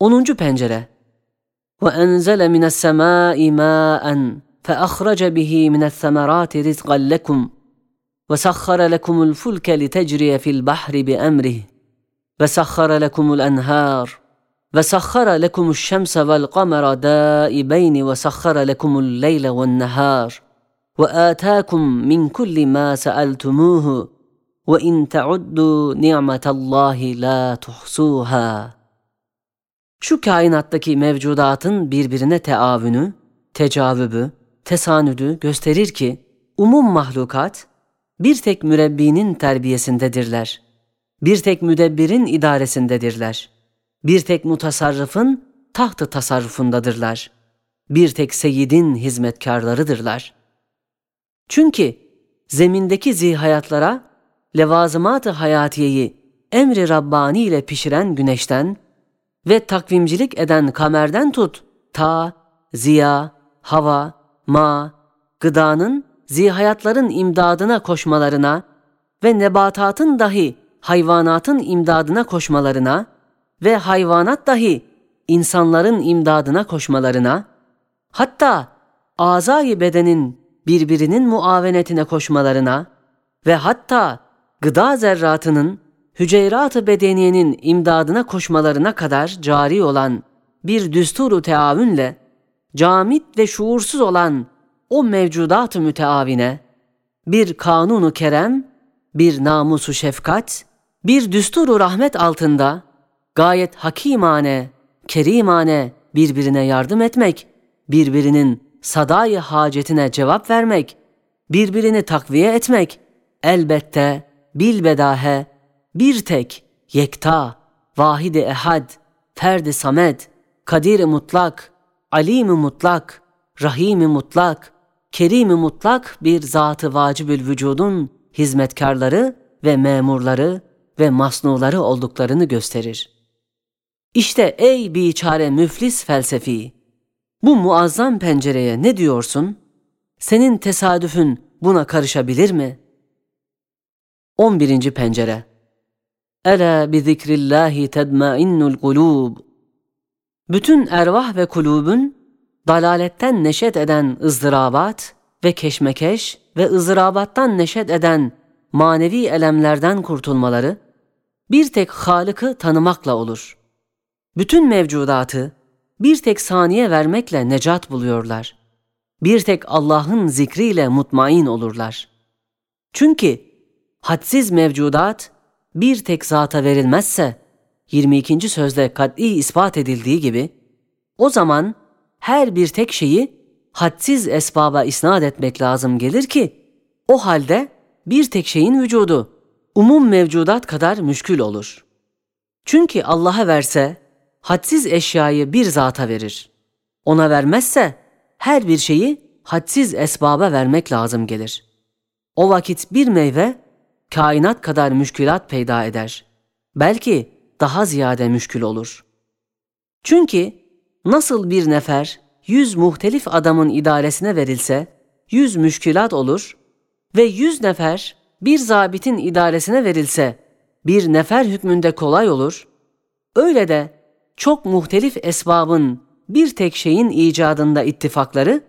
10. pencere وأنزل من السماء ماء فأخرج به من الثمرات رزقا لكم وسخر لكم الفلك لتجري في البحر بأمره وسخر لكم الأنهار وسخر لكم الشمس والقمر دائبين وسخر لكم الليل والنهار وآتاكم من كل ما سألتموه وإن تعدوا نعمة الله لا تحصوها Şu kainattaki mevcudatın birbirine teavünü, tecavübü, tesanüdü gösterir ki umum mahlukat bir tek mürebbinin terbiyesindedirler. Bir tek müdebbirin idaresindedirler. Bir tek mutasarrıfın tahtı tasarrufundadırlar. Bir tek seyyidin hizmetkarlarıdırlar. Çünkü zemindeki zihayatlara levazımat-ı hayatiyeyi emri Rabbani ile pişiren güneşten ve takvimcilik eden kamerden tut ta, ziya, hava, ma, gıdanın zihayatların imdadına koşmalarına ve nebatatın dahi hayvanatın imdadına koşmalarına ve hayvanat dahi insanların imdadına koşmalarına, hatta azayı bedenin birbirinin muavenetine koşmalarına ve hatta gıda zerratının hüceyrat-ı bedeniyenin imdadına koşmalarına kadar cari olan bir düsturu teavünle camit ve şuursuz olan o mevcudat-ı müteavine bir kanunu kerem, bir namusu şefkat, bir düsturu rahmet altında gayet hakimane, kerimane birbirine yardım etmek, birbirinin sadayı hacetine cevap vermek, birbirini takviye etmek, elbette bilbedahe bir tek, yekta, vahidi ehad, ferdi samed, kadir mutlak, alim mutlak, rahim mutlak, kerim mutlak bir zatı vacibül vücudun hizmetkarları ve memurları ve masnuları olduklarını gösterir. İşte ey biçare müflis felsefi, bu muazzam pencereye ne diyorsun? Senin tesadüfün buna karışabilir mi? 11. pencere Ela bi zikrillahi tedmainnul kulub. Bütün ervah ve kulubun dalaletten neşet eden ızdırabat ve keşmekeş ve ızdırabattan neşet eden manevi elemlerden kurtulmaları bir tek Halık'ı tanımakla olur. Bütün mevcudatı bir tek saniye vermekle necat buluyorlar. Bir tek Allah'ın zikriyle mutmain olurlar. Çünkü hadsiz mevcudat bir tek zata verilmezse 22. sözde kat'i ispat edildiği gibi o zaman her bir tek şeyi hadsiz esbaba isnat etmek lazım gelir ki o halde bir tek şeyin vücudu umum mevcudat kadar müşkül olur. Çünkü Allah'a verse hadsiz eşyayı bir zata verir. Ona vermezse her bir şeyi hadsiz esbaba vermek lazım gelir. O vakit bir meyve kainat kadar müşkülat peyda eder. Belki daha ziyade müşkül olur. Çünkü nasıl bir nefer yüz muhtelif adamın idaresine verilse yüz müşkülat olur ve yüz nefer bir zabitin idaresine verilse bir nefer hükmünde kolay olur, öyle de çok muhtelif esbabın bir tek şeyin icadında ittifakları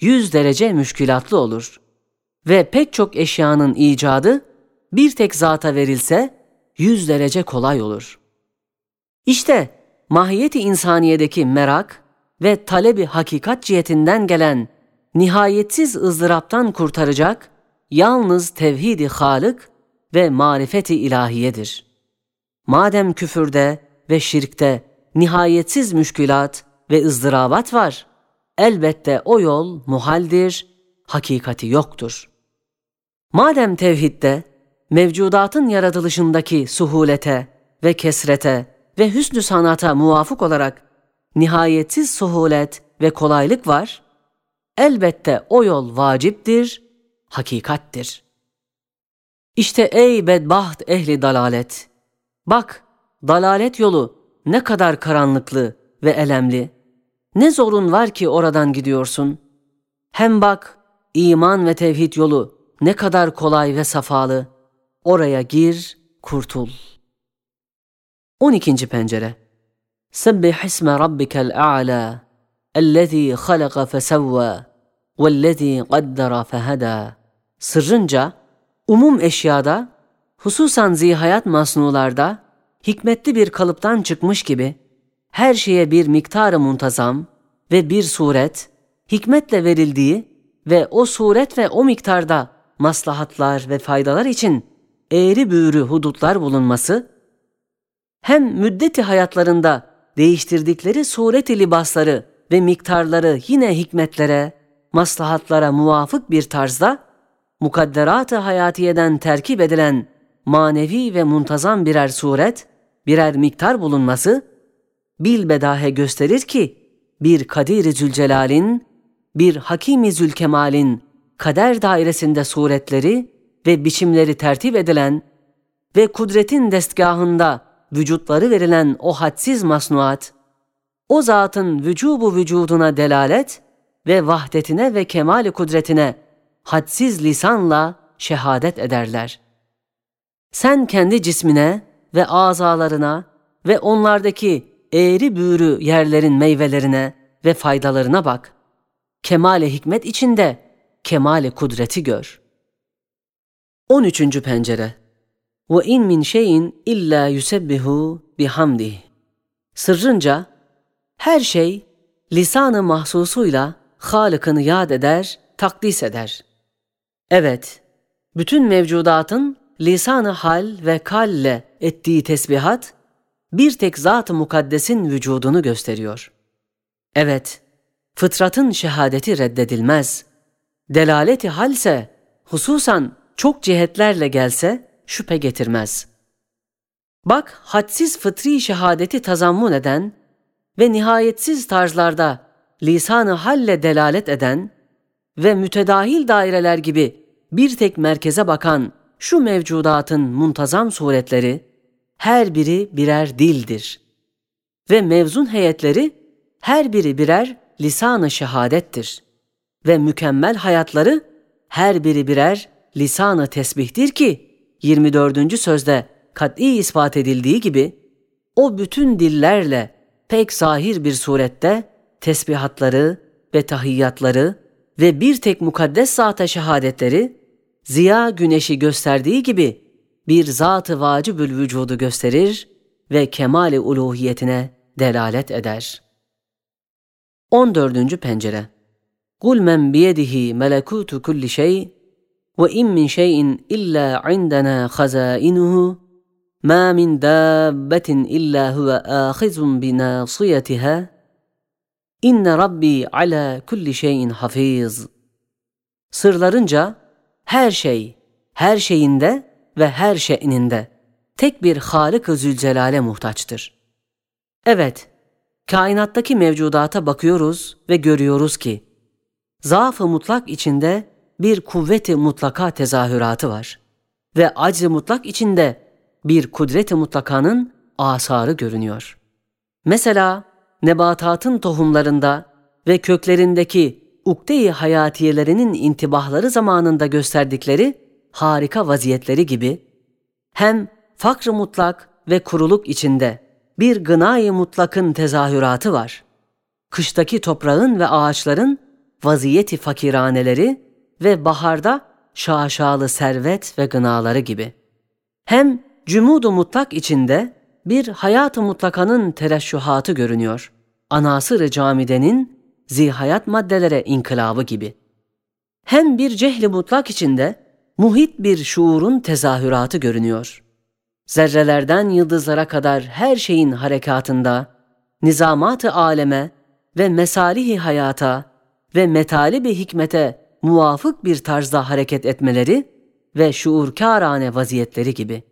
yüz derece müşkülatlı olur. Ve pek çok eşyanın icadı bir tek zata verilse yüz derece kolay olur. İşte mahiyeti insaniyedeki merak ve talebi hakikat cihetinden gelen nihayetsiz ızdıraptan kurtaracak yalnız tevhidi Halık ve marifeti ilahiyedir. Madem küfürde ve şirkte nihayetsiz müşkülat ve ızdırabat var, elbette o yol muhaldir, hakikati yoktur. Madem tevhidde mevcudatın yaratılışındaki suhulete ve kesrete ve hüsnü sanata muvafık olarak nihayetsiz suhulet ve kolaylık var, elbette o yol vaciptir, hakikattir. İşte ey bedbaht ehli dalalet! Bak, dalalet yolu ne kadar karanlıklı ve elemli. Ne zorun var ki oradan gidiyorsun? Hem bak, iman ve tevhid yolu ne kadar kolay ve safalı. Oraya gir, kurtul. 12. pencere Sebbih isme rabbikel a'la ellezî halaka fesevvâ vellezî qaddara fehedâ Sırrınca umum eşyada hususan zihayat masnularda hikmetli bir kalıptan çıkmış gibi her şeye bir miktarı muntazam ve bir suret hikmetle verildiği ve o suret ve o miktarda maslahatlar ve faydalar için eğri büğrü hudutlar bulunması hem müddeti hayatlarında değiştirdikleri sureti libasları ve miktarları yine hikmetlere, maslahatlara muvafık bir tarzda mukadderat-ı hayatiyeden terkip edilen manevi ve muntazam birer suret, birer miktar bulunması bilbedahe gösterir ki bir Kadir-i Zülcelal'in, bir Hakim-i Zülkemal'in kader dairesinde suretleri ve biçimleri tertip edilen ve kudretin destgahında vücutları verilen o hadsiz masnuat, o zatın vücubu vücuduna delalet ve vahdetine ve kemali kudretine hadsiz lisanla şehadet ederler. Sen kendi cismine ve azalarına ve onlardaki eğri büğrü yerlerin meyvelerine ve faydalarına bak. Kemale hikmet içinde kemale kudreti gör. 13. pencere ve in min şeyin illa yusebbihu bihamdih. Sırrınca her şey lisanı mahsusuyla Halık'ını yad eder, takdis eder. Evet, bütün mevcudatın lisanı hal ve kalle ettiği tesbihat, bir tek Zat-ı Mukaddes'in vücudunu gösteriyor. Evet, fıtratın şehadeti reddedilmez. Delaleti halse, hususan çok cihetlerle gelse, şüphe getirmez. Bak, hadsiz fıtri şehadeti tazammun eden ve nihayetsiz tarzlarda lisanı halle delalet eden ve mütedahil daireler gibi bir tek merkeze bakan şu mevcudatın muntazam suretleri, her biri birer dildir. Ve mevzun heyetleri her biri birer lisan-ı şehadettir. Ve mükemmel hayatları her biri birer lisan-ı tesbihtir ki 24. sözde kat'i ispat edildiği gibi o bütün dillerle pek zahir bir surette tesbihatları ve tahiyyatları ve bir tek mukaddes zata şehadetleri ziya güneşi gösterdiği gibi bir zat-ı vacibül vücudu gösterir ve kemali uluhiyetine delalet eder. 14. pencere Kul men biyedihi melekutu kulli şey in min şeyin illa indena khazainuhu ma min dabbetin illa huve ahizun binasiyetiha inne rabbi ala kulli şeyin hafiz. Sırlarınca her şey, her şeyinde ve her şeyininde tek bir Halık-ı Zülcelal'e muhtaçtır. Evet, kainattaki mevcudata bakıyoruz ve görüyoruz ki, zaaf-ı mutlak içinde bir kuvveti mutlaka tezahüratı var ve acz mutlak içinde bir kudret-i mutlakanın asarı görünüyor. Mesela nebatatın tohumlarında ve köklerindeki ukde-i hayatiyelerinin intibahları zamanında gösterdikleri harika vaziyetleri gibi hem fakr mutlak ve kuruluk içinde bir gınayı mutlakın tezahüratı var. Kıştaki toprağın ve ağaçların vaziyeti fakiraneleri ve baharda şaşalı servet ve gınaları gibi. Hem cumudu mutlak içinde bir hayat-ı mutlakanın tereşşuhatı görünüyor. Anasır-ı camidenin zihayat maddelere inkılabı gibi. Hem bir cehli mutlak içinde muhit bir şuurun tezahüratı görünüyor. Zerrelerden yıldızlara kadar her şeyin harekatında, nizamat-ı aleme ve mesalihi hayata ve metalibi hikmete muvafık bir tarzda hareket etmeleri ve şuurkârane vaziyetleri gibi.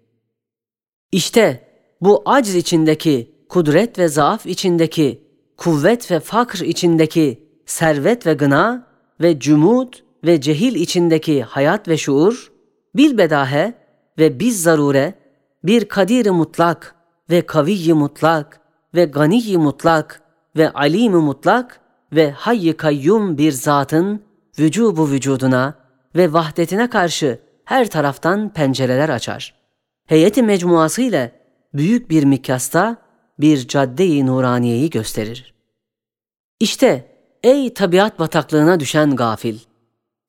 İşte bu acz içindeki, kudret ve zaaf içindeki, kuvvet ve fakr içindeki, servet ve gına ve cumut ve cehil içindeki hayat ve şuur, bilbedahe ve biz zarure, bir kadir mutlak ve kaviy mutlak ve ganiy mutlak ve alim mutlak ve hayy kayyum bir zatın vücubu vücuduna ve vahdetine karşı her taraftan pencereler açar. Heyeti mecmuası ile büyük bir mikasta bir cadde-i nuraniyeyi gösterir. İşte ey tabiat bataklığına düşen gafil!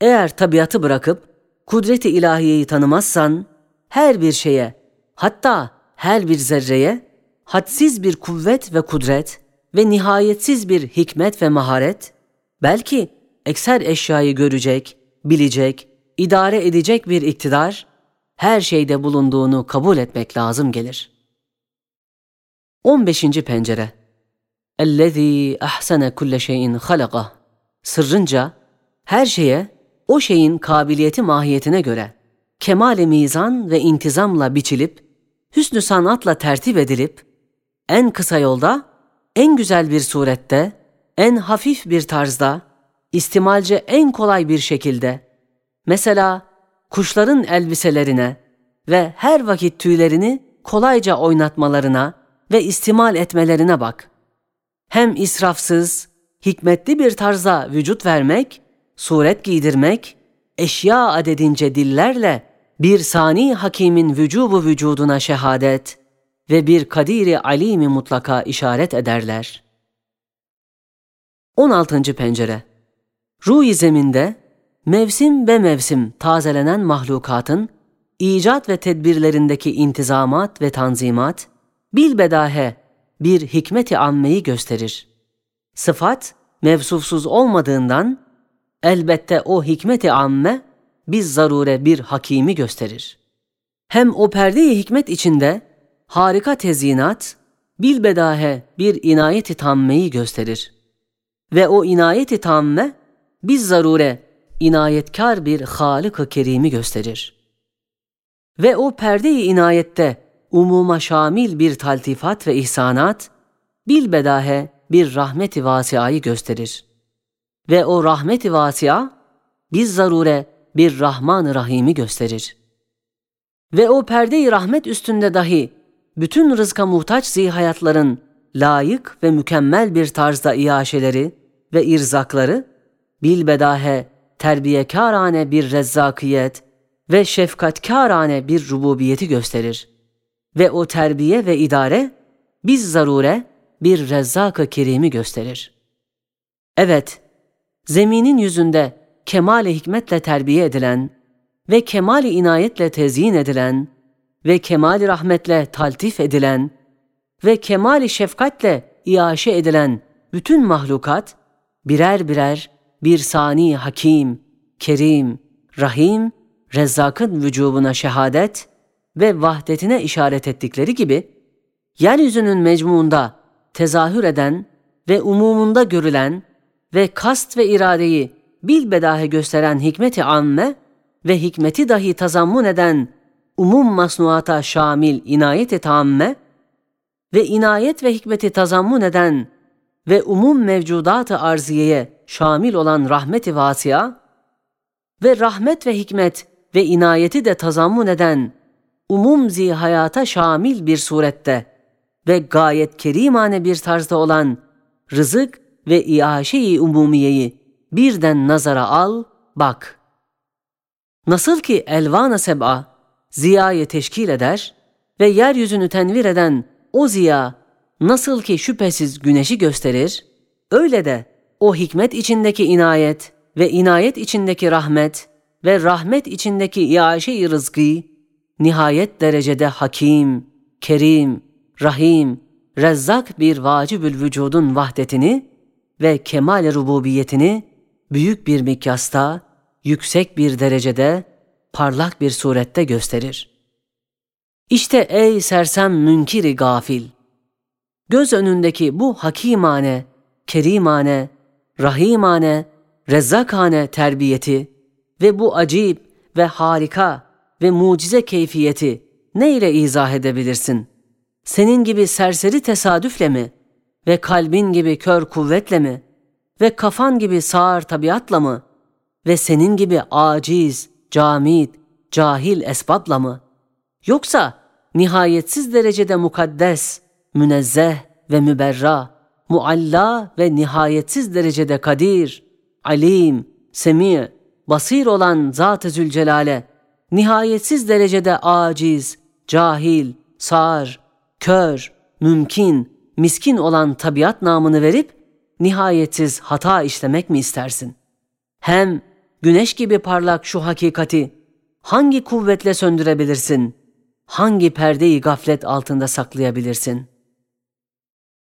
Eğer tabiatı bırakıp kudreti ilahiyeyi tanımazsan her bir şeye hatta her bir zerreye hadsiz bir kuvvet ve kudret ve nihayetsiz bir hikmet ve maharet belki ekser eşyayı görecek, bilecek, idare edecek bir iktidar her şeyde bulunduğunu kabul etmek lazım gelir. 15. pencere اَلَّذ۪ي اَحْسَنَ كُلَّ شَيْءٍ خَلَقَهُ Sırrınca her şeye o şeyin kabiliyeti mahiyetine göre kemal mizan ve intizamla biçilip, hüsnü sanatla tertip edilip, en kısa yolda, en güzel bir surette, en hafif bir tarzda, istimalce en kolay bir şekilde, mesela kuşların elbiselerine ve her vakit tüylerini kolayca oynatmalarına ve istimal etmelerine bak. Hem israfsız, hikmetli bir tarza vücut vermek, suret giydirmek, eşya adedince dillerle bir sani hakimin vücubu vücuduna şehadet ve bir kadiri alimi mutlaka işaret ederler. 16. pencere Ruh-i zeminde mevsim ve mevsim tazelenen mahlukatın icat ve tedbirlerindeki intizamat ve tanzimat bilbedahe bir hikmeti ammeyi gösterir. Sıfat mevsufsuz olmadığından elbette o hikmeti amme biz zarure bir hakimi gösterir. Hem o perde-i hikmet içinde harika tezyinat bilbedahe bir inayeti tammeyi gösterir. Ve o inayeti tamme biz zarure inayetkar bir Halık-ı Kerim'i gösterir. Ve o perde-i inayette umuma şamil bir taltifat ve ihsanat, bilbedahe bir rahmet-i vasiayı gösterir. Ve o rahmet-i vasia, biz zarure bir Rahman-ı Rahim'i gösterir. Ve o perde-i rahmet üstünde dahi bütün rızka muhtaç zihayatların layık ve mükemmel bir tarzda iaşeleri ve irzakları bilbedahe terbiyekârane bir rezzakiyet ve şefkatkârane bir rububiyeti gösterir. Ve o terbiye ve idare biz zarure bir rezzak-ı kerimi gösterir. Evet, zeminin yüzünde kemal-i hikmetle terbiye edilen ve kemal-i inayetle tezyin edilen ve kemal-i rahmetle taltif edilen ve kemal-i şefkatle iaşe edilen bütün mahlukat birer birer bir sani hakim, kerim, rahim, rezzakın vücubuna şehadet ve vahdetine işaret ettikleri gibi, yeryüzünün mecmuunda tezahür eden ve umumunda görülen ve kast ve iradeyi bilbedahe gösteren hikmeti amme ve hikmeti dahi tazammun eden umum masnuata şamil inayet-i tamme ve inayet ve hikmeti tazammun eden ve umum mevcudat-ı arziyeye şamil olan rahmet-i vasia ve rahmet ve hikmet ve inayeti de tazammun eden umum zihayata şamil bir surette ve gayet kerimane bir tarzda olan rızık ve iaşe-i umumiyeyi birden nazara al, bak. Nasıl ki elvana seb'a ziyayı teşkil eder ve yeryüzünü tenvir eden o ziya nasıl ki şüphesiz güneşi gösterir, öyle de o hikmet içindeki inayet ve inayet içindeki rahmet ve rahmet içindeki iaşe-i rızkı nihayet derecede hakim, kerim, rahim, rezzak bir vacibül vücudun vahdetini ve kemal rububiyetini büyük bir mikyasta, yüksek bir derecede, parlak bir surette gösterir. İşte ey sersem münkiri gafil! Göz önündeki bu hakimane, kerimane, rahimane, rezzakane terbiyeti ve bu acip ve harika ve mucize keyfiyeti ne ile izah edebilirsin? Senin gibi serseri tesadüfle mi ve kalbin gibi kör kuvvetle mi?'' ve kafan gibi sağır tabiatla mı ve senin gibi aciz, camit, cahil esbabla mı? Yoksa nihayetsiz derecede mukaddes, münezzeh ve müberra, mualla ve nihayetsiz derecede kadir, alim, semi, basir olan Zat-ı Zülcelal'e nihayetsiz derecede aciz, cahil, sağır, kör, mümkün, miskin olan tabiat namını verip nihayetsiz hata işlemek mi istersin? Hem güneş gibi parlak şu hakikati hangi kuvvetle söndürebilirsin? Hangi perdeyi gaflet altında saklayabilirsin?''